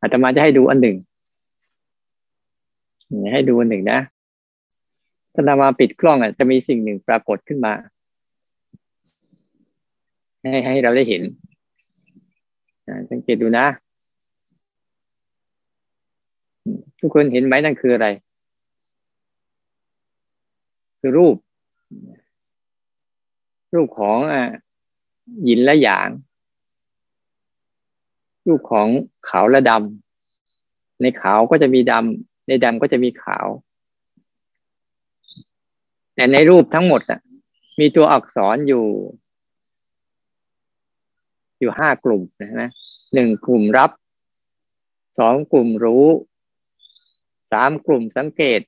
อาตมาจะให้ดูอันหนึ่งให้ดูอันหนึ่งนะถ้านามาปิดกล้องอะจะมีสิ่งหนึ่งปรากฏขึ้นมา ให้ให้เราได้เห็นสังเกตดูนะ ทุกคนเห็นไหมนั่นคืออะไร คือรูป รูปของอะยินและหยาง รูปของขาวและดำในขาวก็จะมีดำในดำก็จะมีขาว แต่ในรูปทั้งหมดอะ มีตัวอักษรอยู่ อยู่ห้ากลุ่มนะหนึ่งกลุ่มรับสองกลุ่มรู้สามกลุ่มสังเกต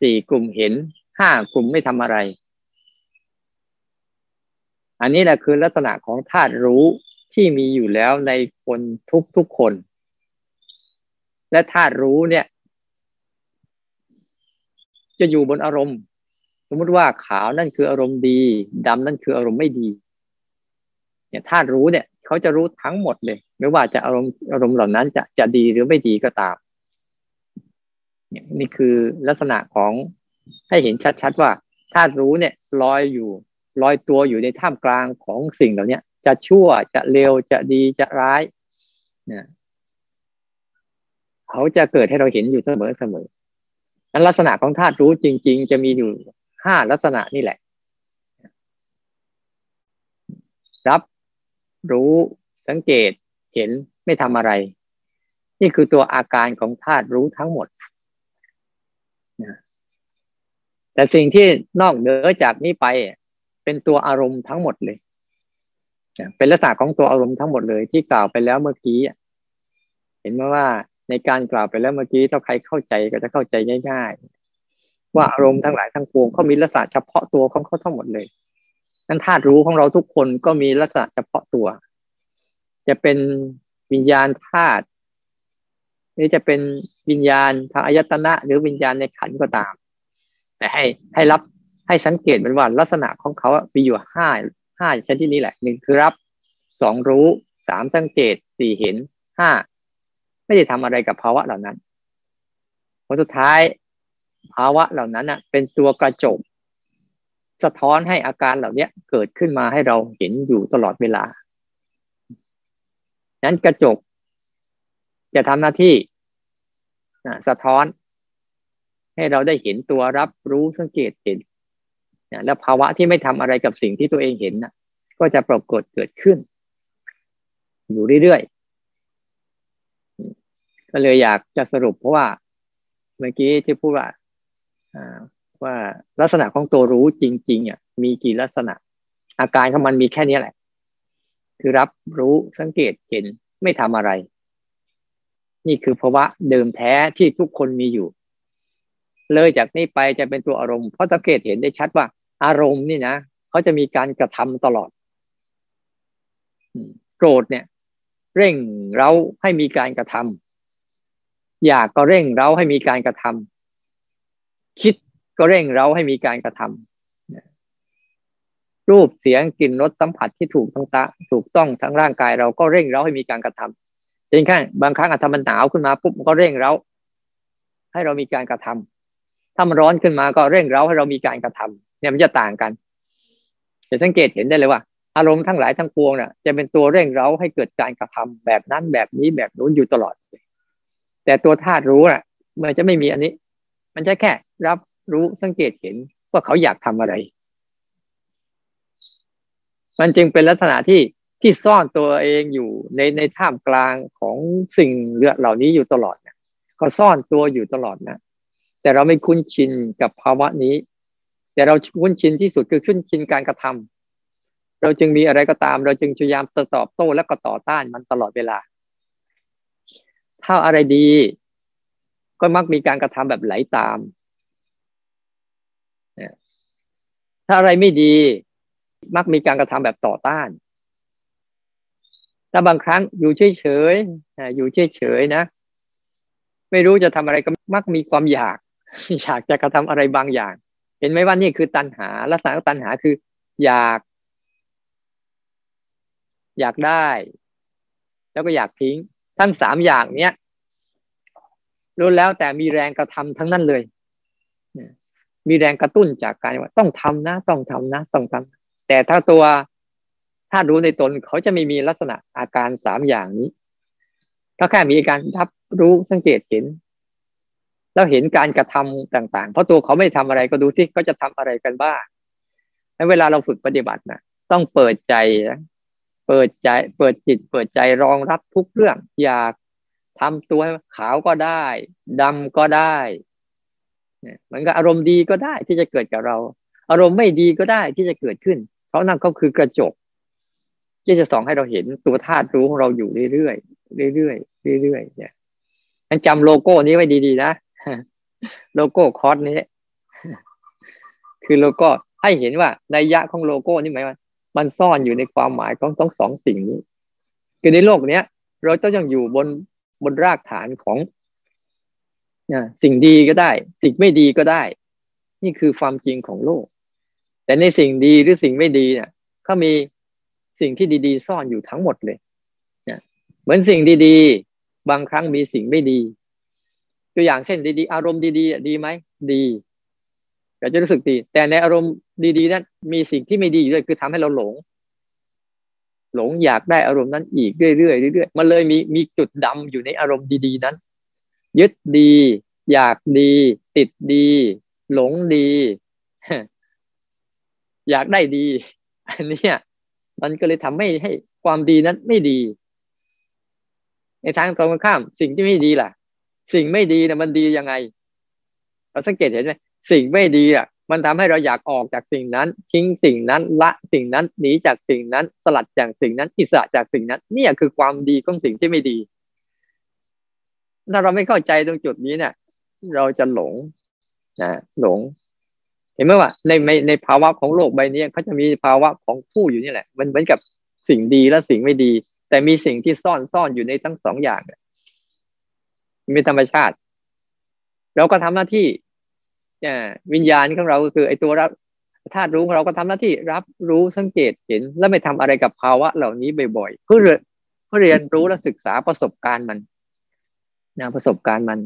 สี่กลุ่มเห็นห้ากลุ่มไม่ทำอะไร อันนี้แหละคือลักษณะของธาตุรู้ ที่มีอยู่แล้วในคนทุกทุกคน และธาตุรู้เนี่ย จะอยู่บนอารมณ์ สมมติว่าขาวนั่นคืออารมณ์ดีดำนั่นคืออารมณ์ไม่ดี เนี่ยธาตุรู้เนี่ยเขาจะรู้ทั้งหมดเลย ไม่ว่าจะอารมณ์อารมณ์เหล่านั้นจะจะดีหรือไม่ดีก็ตามนี่คือลักษณะของให้เห็นชัดๆว่าธาตุรู้เนี่ยลอยอยู่ลอยตัวอยู่ในท่ามกลางของสิ่งเหล่านี้ จะชั่วจะเร็วจะดีจะร้ายเนี่ยเขาจะเกิดให้เราเห็นอยู่เสมอเสมอนั้นลักษณะของธาตุรู้จริง ๆ จะมีอยู่ห้าลักษณะนี่แหละ รับรู้สังเกตเห็นไม่ทำอะไร นี่คือตัวอาการของธาตุรู้ทั้งหมดแต่สิ่งที่นอกเหนือจากนี้ไป เป็นตัวอารมณ์ทั้งหมดเลย เป็นลักษณะของตัวอารมณ์ทั้งหมดเลยที่กล่าวไปแล้วเมื่อกี้เห็นไหมว่าในการกล่าวไปแล้วเมื่อกี้ถ้าใครเข้าใจก็จะเข้าใจง่าย ๆ ว่าอารมณ์ทั้งหลายทั้งปวงเขามีลักษณะเฉพาะตัวของเขาทั้งหมดเลยนั้นธาตุรู้ของเราทุกคนก็มีลักษณะเฉพาะตัว จะเป็นวิญญาณธาตุหรือจะเป็นวิญญาณทางอายตนะ หรือวิญญาณในขันก็ตาม แต่ให้ให้รับให้สังเกตมันว่าลักษณะของเขามีอยู่ห้า ห้าชนิดนี้แหละหนึ่งคือรับสองรู้สามสังเกตสี่เห็นห้าไม่ได้ทำอะไรกับภาวะเหล่านั้นผลสุดท้ายภาวะเหล่านั้นอะ เป็นตัวกระจก สะท้อนให้อาการเหล่านี้เกิดขึ้นมาให้เราเห็นอยู่ตลอดเวลา นั้นกระจก จะทำหน้าที่สะท้อน ให้เราได้เห็นตัวรับรู้สังเกตเห็น แล้วภาวะที่ไม่ทำอะไรกับสิ่งที่ตัวเองเห็นนะก็จะปรากฏเกิดขึ้น อยู่เรื่อยๆก็เลยอยากจะสรุปเพราะว่า เมื่อกี้ที่พูดว่าว่าลักษณะของตัวรู้จริงๆอะมีกี่ลักษณะ อาการของมันมีแค่นี้แหละ คือรับรู้สังเกตเห็นไม่ทำอะไร นี่คือภาวะเดิมแท้ที่ทุกคนมีอยู่ เลยจากนี้ไปจะเป็นตัวอารมณ์เพราะสังเกตเห็นได้ชัดว่า อารมณ์นี่นะเขาจะมีการกระทำตลอดโกรธเนี่ย เร่งเราให้มีการกระทำอยากก็เร่งเราให้มีการกระทำคิดก็เร่งเราให้มีการกระทำรูปเสียงกลิ่นรสสัมผัสที่ถูกทั้งตาถูกต้องทั้งร่างกายเราก็เร่งเราให้มีการกระทำจริงแค่บางครั้งอาจจะมันหนาวขึ้นมาปุ๊บก็เร่งเราให้เรามีการกระทำถ้ามันร้อนขึ้นมาก็เร่งเราให้เรามีการกระทำ เนี่ยมันจะต่างกันจะสังเกตเห็นได้เลยว่า อารมณ์ทั้งหลายทั้งปวงเนี่ยจะเป็นตัวเร่งเร้าให้เกิดการกระทำแบบนั้นแบบนี้แบบนู้นอยู่ตลอด แต่ตัวธาตุรู้น่ะ มันจะไม่มีอันนี้ มันจะแค่รับรู้สังเกตเห็นว่าเขาอยากทำอะไร มันจึงเป็นลักษณะที่ที่ซ่อนตัวเองอยู่ในในท่ามกลางของสิ่งเหล่านี้อยู่ตลอดเนี่ยเขาซ่อนตัวอยู่ตลอดนะแต่เราไม่คุ้นชินกับภาวะนี้ แต่เราคุ้นชินที่สุดคือคุ้นชินการกระทำเราจึงมีอะไรก็ตาม เราจึงพยายามตอบโต้และก็ต่อต้านมันตลอดเวลา ถ้าอะไรดี ก็มักมีการกระทำแบบไหลตาม ถ้าอะไรไม่ดี มักมีการกระทำแบบต่อต้าน ถ้าบางครั้งอยู่เฉยๆอยู่เฉยๆนะ ไม่รู้จะทำอะไรก็มักมีความอยาก อยากจะกระทำอะไรบางอย่าง เห็นไหมว่านี่คือตัณหาลักษณะของตัณหาคือ อยาก อยากได้ แล้วก็อยากทิ้ง ทั้งสามอย่างเนี้ยรู้แล้วแต่มีแรงกระทำทั้งนั้นเลยมีแรงกระตุ้นจากการว่า ต้องทำนะ ต้องทำนะ ต้องทำแต่ถ้าตัวถ้ารู้ในตนเขาจะไม่มีลักษณะอาการสามอย่างนี้เขาแค่มีการทับรู้สังเกตเห็น แล้วเห็นการกระทำต่างๆ เพราะตัวเขาไม่ทำอะไรก็ดูซิเขาจะทำอะไรกันบ้างในเวลาเราฝึกปฏิบัตินะต้องเปิดใจเปิดใจ เปิดจิต เปิดใจรองรับทุกเรื่อง อยากทำตัวขาวก็ได้ดำก็ได้มันก็อารมณ์ดีก็ได้ที่จะเกิดกับเรา อารมณ์ไม่ดีก็ได้ที่จะเกิดขึ้น เพราะนั่นก็คือกระจก ที่จะส่องให้เราเห็นตัวธาตุรู้ของเราอยู่เรื่อยๆเรื่อยๆเรื่อยๆเนี่ยมันจำโลโก้นี้ไว้ดีๆนะ โลโก้คอร์สนี้ คือโลโก้ให้เห็นว่านัยยะของโลโก้นี่หมายว่า มันซ่อนอยู่ในความหมายของทั้งสองสิ่งนี้ คือในโลกเนี้ย เราต้องยังอยู่บนบนรากฐานของสิ่งดีก็ได้ สิ่งไม่ดีก็ได้ นี่คือความจริงของโลก แต่ในสิ่งดีหรือสิ่งไม่ดีเนี่ยเขามีสิ่งที่ดีๆ ซ่อนอยู่ทั้งหมดเลยเนี่ยเหมือนสิ่งดีๆ บางครั้งมีสิ่งไม่ดี ตัวอย่างเช่นดีๆ อารมณ์ดีๆดีไหมดีเราจะรู้สึกดี แต่ในอารมณ์ดีๆนั้นมีสิ่งที่ไม่ดีอยู่ด้วยคือทำให้เราหลง หลงอยากได้อารมณ์นั้นอีกเรื่อยๆเรื่อยๆมันเลยมีมีจุดดำอยู่ในอารมณ์ดีๆนั้น ยึดดี อยากดี ติดดี หลงดี อยากได้ดี อันนี้มันก็เลยทำให้ให้ความดีนั้นไม่ดี ในทางตรงกันข้าม สิ่งที่ไม่ดีล่ะ สิ่งไม่ดีเนี่ยมันดียังไง เราสังเกตเห็นไหมสิ่งไม่ดีอะ มันทำให้เราอยากออกจากสิ่งนั้น ทิ้งสิ่งนั้นละสิ่งนั้นหนีจากสิ่งนั้น สลัดจากสิ่งนั้น อิสระจากสิ่งนั้น เนี่ยคือความดีของสิ่งที่ไม่ดี ถ้าเราไม่เข้าใจตรงจุดนี้เนี่ยเราจะหลงนะหลง เห็นไหมว่าในในในภาวะของโลกใบนี้เขาจะมีภาวะของผู้อยู่นี่แหละ มันเหมือนกับสิ่งดีและสิ่งไม่ดี แต่มีสิ่งที่ซ่อนซ่อนอยู่ในทั้งสองอย่าง มีธรรมชาติ เราก็ทำหน้าที่วิญญาณของเราก็คือไอ้ตัวรับธาตุรู้ของเราก็ทำหน้าที่รับรู้สังเกตเห็น แล้วไม่ทำอะไรกับภาวะเหล่านี้บ่อยๆเพื่อเพื่อเรียนรู้และศึกษาประสบการณ์มันนะประสบการณ์มัน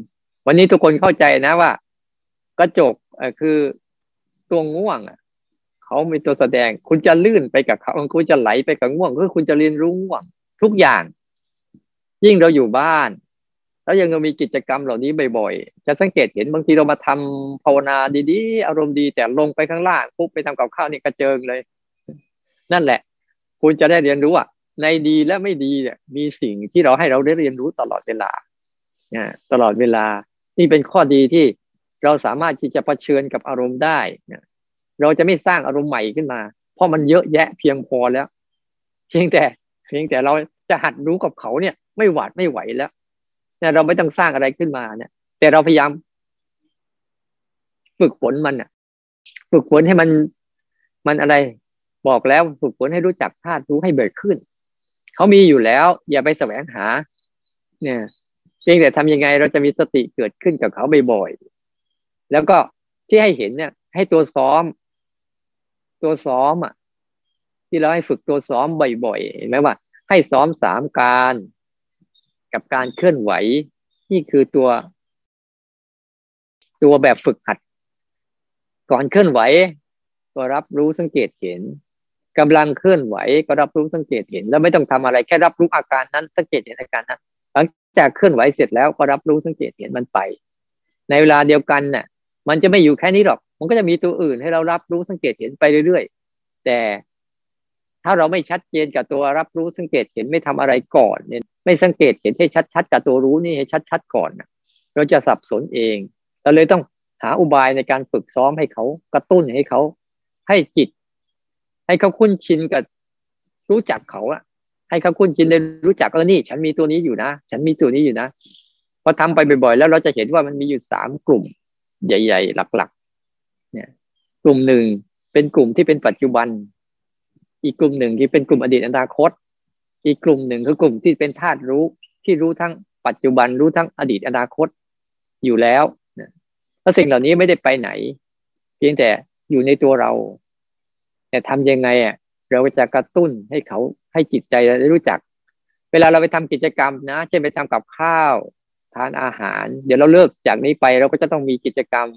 วันนี้ทุกคนเข้าใจนะว่า กระจกคือตัวง่วงอะเขามีตัวแสดง คุณจะลื่นไปกับเขาคุณจะไหลไปกับง่วงคือคุณจะเรียนรู้ง่วง ทุกอย่าง ยิ่งเราอยู่บ้าน แล้วยังมีกิจกรรมเหล่านี้บ่อยๆ จะสังเกตเห็นบางทีเรามาทำภาวนาดีๆ อารมณ์ดีแต่ลงไปข้างล่างปุ๊บไปทำกับข้าวนี่กระเจิงเลย นั่นแหละ คุณจะได้เรียนรู้ว่าในดีและไม่ดีเนี่ย มีสิ่งที่เราให้เราได้เรียนรู้ตลอดเวลาเนี่ยตลอดเวลา นี่เป็นข้อดีที่เราสามารถที่จะะเผชิญกับอารมณ์ได้เนี่ยเราจะไม่สร้างอารมณ์ใหม่ขึ้นมา เพราะมันเยอะแยะเพียงพอแล้ว เพียงแต่ เพียงแต่เราจะหัดรู้กับเขาเนี่ย ไม่หวาดไม่ไหวแล้ว เนี่ยเราไม่ต้องสร้างอะไรขึ้นมาเนี่ย แต่เราพยายาม ฝึกฝนมันอะ ฝึกฝนให้มันมันอะไร บอกแล้วฝึกฝนให้รู้จักธาตุรู้ให้เบิดขึ้น เขามีอยู่แล้ว อย่าไปแสวงหา เนี่ยเพียงแต่ทำยังไงเราจะมีสติเกิดขึ้นกับเขาบ่อยๆแล้วก็ที่ให้เห็นเนี่ย ให้ตัวซ้อม ตัวซ้อมอะ ที่เราให้ฝึกตัวซ้อมบ่อยๆเห็นไหมว่า ให้ซ้อมสามการ กับการเคลื่อนไหว นี่คือตัว ตัวแบบฝึกหัด ก่อนเคลื่อนไหว ก็รับรู้สังเกตเห็นกำลังเคลื่อนไหว ก็รับรู้สังเกตเห็น แล้วไม่ต้องทำอะไรแค่รับรู้อาการนั้น สังเกตเห็นอาการนั้นหลังจากเคลื่อนไหวเสร็จแล้วก็รับรู้สังเกตเห็นมันไป ในเวลาเดียวกันน่ะ มันจะไม่อยู่แค่นี้หรอก มันก็จะมีตัวอื่นให้เรารับรู้สังเกตเห็นไปเรื่อยๆแต่ ถ้าเราไม่ชัดเจนกับตัวรับรู้สังเกตเห็นไม่ทำอะไรก่อนเนี่ยไม่สังเกตเห็นให้ชัดๆกับตัวรู้นี่ให้ชัดๆก่อนเราจะสับสนเองเราเลยต้องหาอุบายในการฝึกซ้อมให้เขากระตุ้นให้เขา ให้จิต ให้เขาคุ้นชินกับรู้จักเขาอะให้เขาคุ้นชินได้รู้จักเออนี่ ฉันมีตัวนี้อยู่นะ ฉันมีตัวนี้อยู่นะพอทำไปบ่อยๆ แล้วเราจะเห็นว่ามันมีอยู่สามกลุ่ม ใหญ่ ๆ หลักๆ เนี่ย กลุ่มหนึ่งเป็นกลุ่มที่เป็นปัจจุบัน อีกกลุ่มหนึ่งที่เป็นกลุ่มอดีตอนาคต อีกกลุ่มหนึ่งคือกลุ่มที่เป็นธาตุรู้ที่รู้ทั้งปัจจุบันรู้ทั้งอดีตอนาคตอยู่แล้วแล้วสิ่งเหล่านี้ไม่ได้ไปไหน เพียงแต่อยู่ในตัวเรา แต่ทำยังไงอะเราจะกระตุ้นให้เขาให้จิตใจได้รู้จัก เวลาเราไปทำกิจกรรมนะเช่นไปทำกับข้าว ทานอาหาร เดี๋ยวเราเลิกจากนี้ไปเราก็จะต้องมีกิจกรรม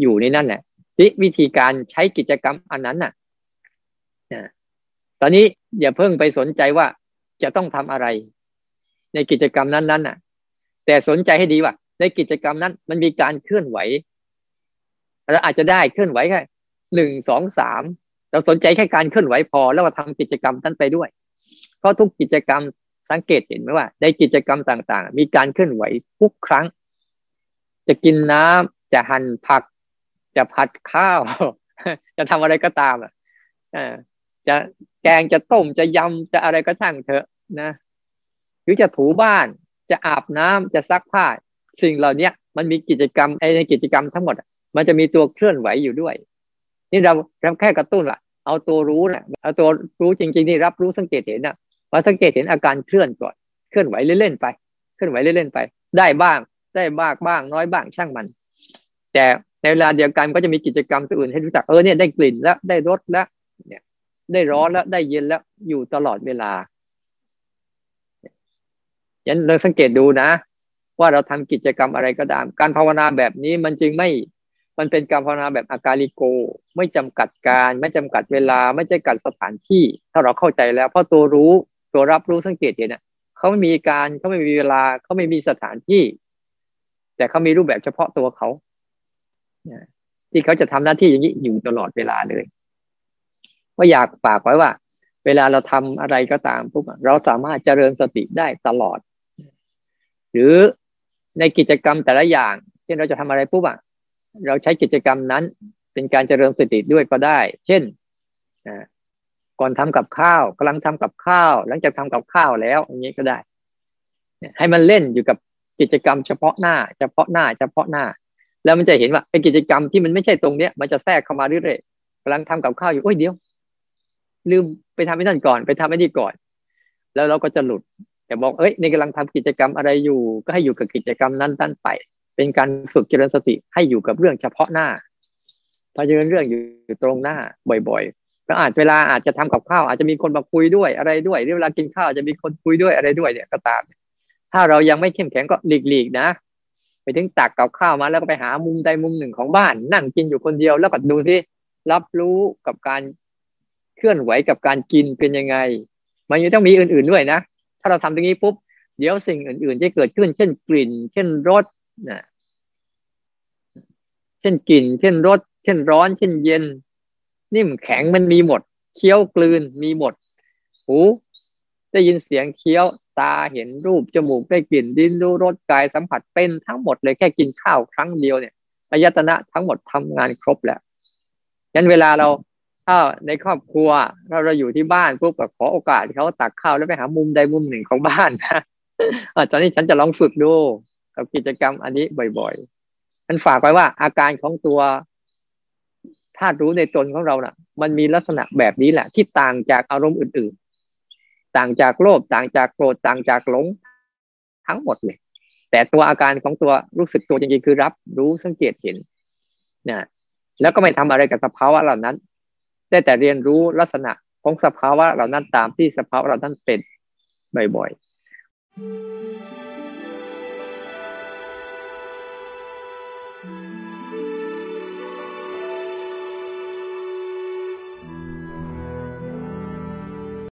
อยู่ในนั่นแหละที่วิธีการใช้กิจกรรมอันนั้นน่ะ ตอนนี้อย่าเพิ่งไปสนใจว่าจะต้องทำอะไร ในกิจกรรมนั้นๆน่ะ แต่สนใจให้ดีว่า ในกิจกรรมนั้น มันมีการเคลื่อนไหวเราอาจจะได้เคลื่อนไหวแค่หนึ่งสองสามเราสนใจแค่การเคลื่อนไหวพอ แล้วเราทำกิจกรรมนั้นไปด้วย เพราะทุกกิจกรรมสังเกตเห็นไหมว่า ในกิจกรรมต่างๆ มีการเคลื่อนไหวทุกครั้ง จะกินน้ำจะหั่นผัก จะผัดข้าว จะทำอะไรก็ตามอะ จะแกงจะต้มจะยำจะอะไรก็ช่างเถอะนะ หรือจะถูบ้านจะอาบน้ำจะซักผ้า สิ่งเหล่านี้มันมีกิจกรรมในกิจกรรมทั้งหมด มันจะมีตัวเคลื่อนไหวอยู่ด้วย นี่เราแค่กระตุ้นละเอาตัวรู้นะเอาตัวรู้จริงๆนี่รับรู้สังเกตเห็นนะมาสังเกตเห็นอาการเคลื่อนก่อนเคลื่อนไหวเล่นๆไป เคลื่อนไหวเล่นๆไป ได้บ้างได้บ้างบ้าง น้อยบ้างช่างมัน แต่ในเวลาเดียวกันก็จะมีกิจกรรมตัวอื่นให้รู้จักเออเนี่ยได้กลิ่นแล้วได้รสแล้วเนี่ย ได้ร้อนแล้วได้เย็นแล้วอยู่ตลอดเวลายันเราสังเกตดูนะ ว่าเราทำกิจกรรมอะไรก็ตาม การภาวนาแบบนี้มันจึงไม่ มันเป็นการภาวนาแบบอากาลิโก ไม่จำกัดการ ไม่จำกัดเวลา ไม่จำกัดสถานที่ ถ้าเราเข้าใจแล้ว เพราะตัวรู้ตัวรับรู้สังเกตเห็นเนี่ยเขาไม่มีการเขาไม่มีเวลาเขาไม่มีสถานที่ แต่เขามีรูปแบบเฉพาะตัวเขาที่เขาจะทำหน้าที่อย่างนี้อยู่ตลอดเวลาเลย ก็อยากฝากไว้ว่า เวลาเราทำอะไรก็ตามปุ๊บเราสามารถเจริญสติได้ตลอด หรือในกิจกรรมแต่ละอย่าง เช่นเราจะทำอะไรปุ๊บอะเราใช้กิจกรรมนั้นเป็นการเจริญสติด้วยก็ได้ เช่นก่อนทำกับข้าวกำลังทำกับข้าว หลังจากทำกับข้าวแล้วอย่างนี้ก็ได้ ให้มันเล่นอยู่กับกิจกรรมเฉพาะหน้า เฉพาะหน้า เฉพาะหน้า แล้วมันจะเห็นว่าไอ้กิจกรรมที่มันไม่ใช่ตรงเนี้ยมันจะแทรกเข้ามาเรื่อยๆกำลังทำกับข้าวอยู่โอ้ยเดี๋ยว ลืมไปทำไอ้นั่นก่อน ไปทำไอ้นี่ก่อน แล้วเราก็จะหลุดแต่บอกเอ้ยในกำลังทำกิจกรรมอะไรอยู่ ก็ให้อยู่กับกิจกรรมนั้นตั้นไป เป็นการฝึกเจริญสติให้อยู่กับเรื่องเฉพาะหน้าพอเจริญเรื่องอยู่ตรงหน้าบ่อยๆ ก็อาจเวลาอาจจะทำกับข้าวอาจจะมีคนมาคุยด้วยอะไรด้วยหรือเวลากินข้าวจะมีคนคุยด้วยอะไรด้วยเนี่ยก็ตาม ถ้าเรายังไม่เข้มแข็งก็หลีกๆนะ ไปถึงตักกับข้าวมาแล้วก็ไปหามุมใดมุมหนึ่งของบ้าน นั่งกินอยู่คนเดียวแล้วก็ดูซิรับรู้กับการ เคลื่อนไหวกับการกินเป็นยังไง มันยังต้องมีอื่น ๆด้วยนะ ถ้าเราทำตรงนี้ปุ๊บ เดี๋ยวสิ่งอื่น ๆ จะเกิดขึ้น เช่นกลิ่น เช่นรสนะเช่นกลิ่น เช่นรส เช่นร้อน เช่นเย็น นิ่มแข็งมันมีหมด เคี้ยวกลืนมีหมด หู ได้ยินเสียงเคี้ยวตาเห็นรูปจมูกได้กลิ่นดินรู้รสกายสัมผัสเป็นทั้งหมดเลยแค่กินข้าวครั้งเดียวเนี่ยอายตนะทั้งหมดทำงานครบแล้วยันเวลาเรา ถ้าในครอบครัว เราเราอยู่ที่บ้านปุ๊บก็ขอโอกาสเขาตักข้าวแล้วไปหามุมใดมุมหนึ่งของบ้านนะตอนนี้ฉันจะลองฝึกดูกับกิจกรรมอันนี้บ่อยๆมันฝากไว้ว่าอาการของตัวธาตุรู้ในตนของเรานะ่ะ มันมีลักษณะแบบนี้แหละ ที่ต่างจากอารมณ์อื่น ๆ ต่างจากโลภต่างจากโกรธต่างจากหลงทั้งหมดเลย แต่ตัวอาการของตัวรู้สึกตัวจริงๆคือรับรู้สังเกตเห็นนะแล้วก็ไม่ทำอะไรกับสภาวะเหล่านั้น ได้แต่เรียนรู้ลักษณะของสภาวะเหล่านั้นตามที่สภาวะเหล่านั้นเป็นบ่อยๆ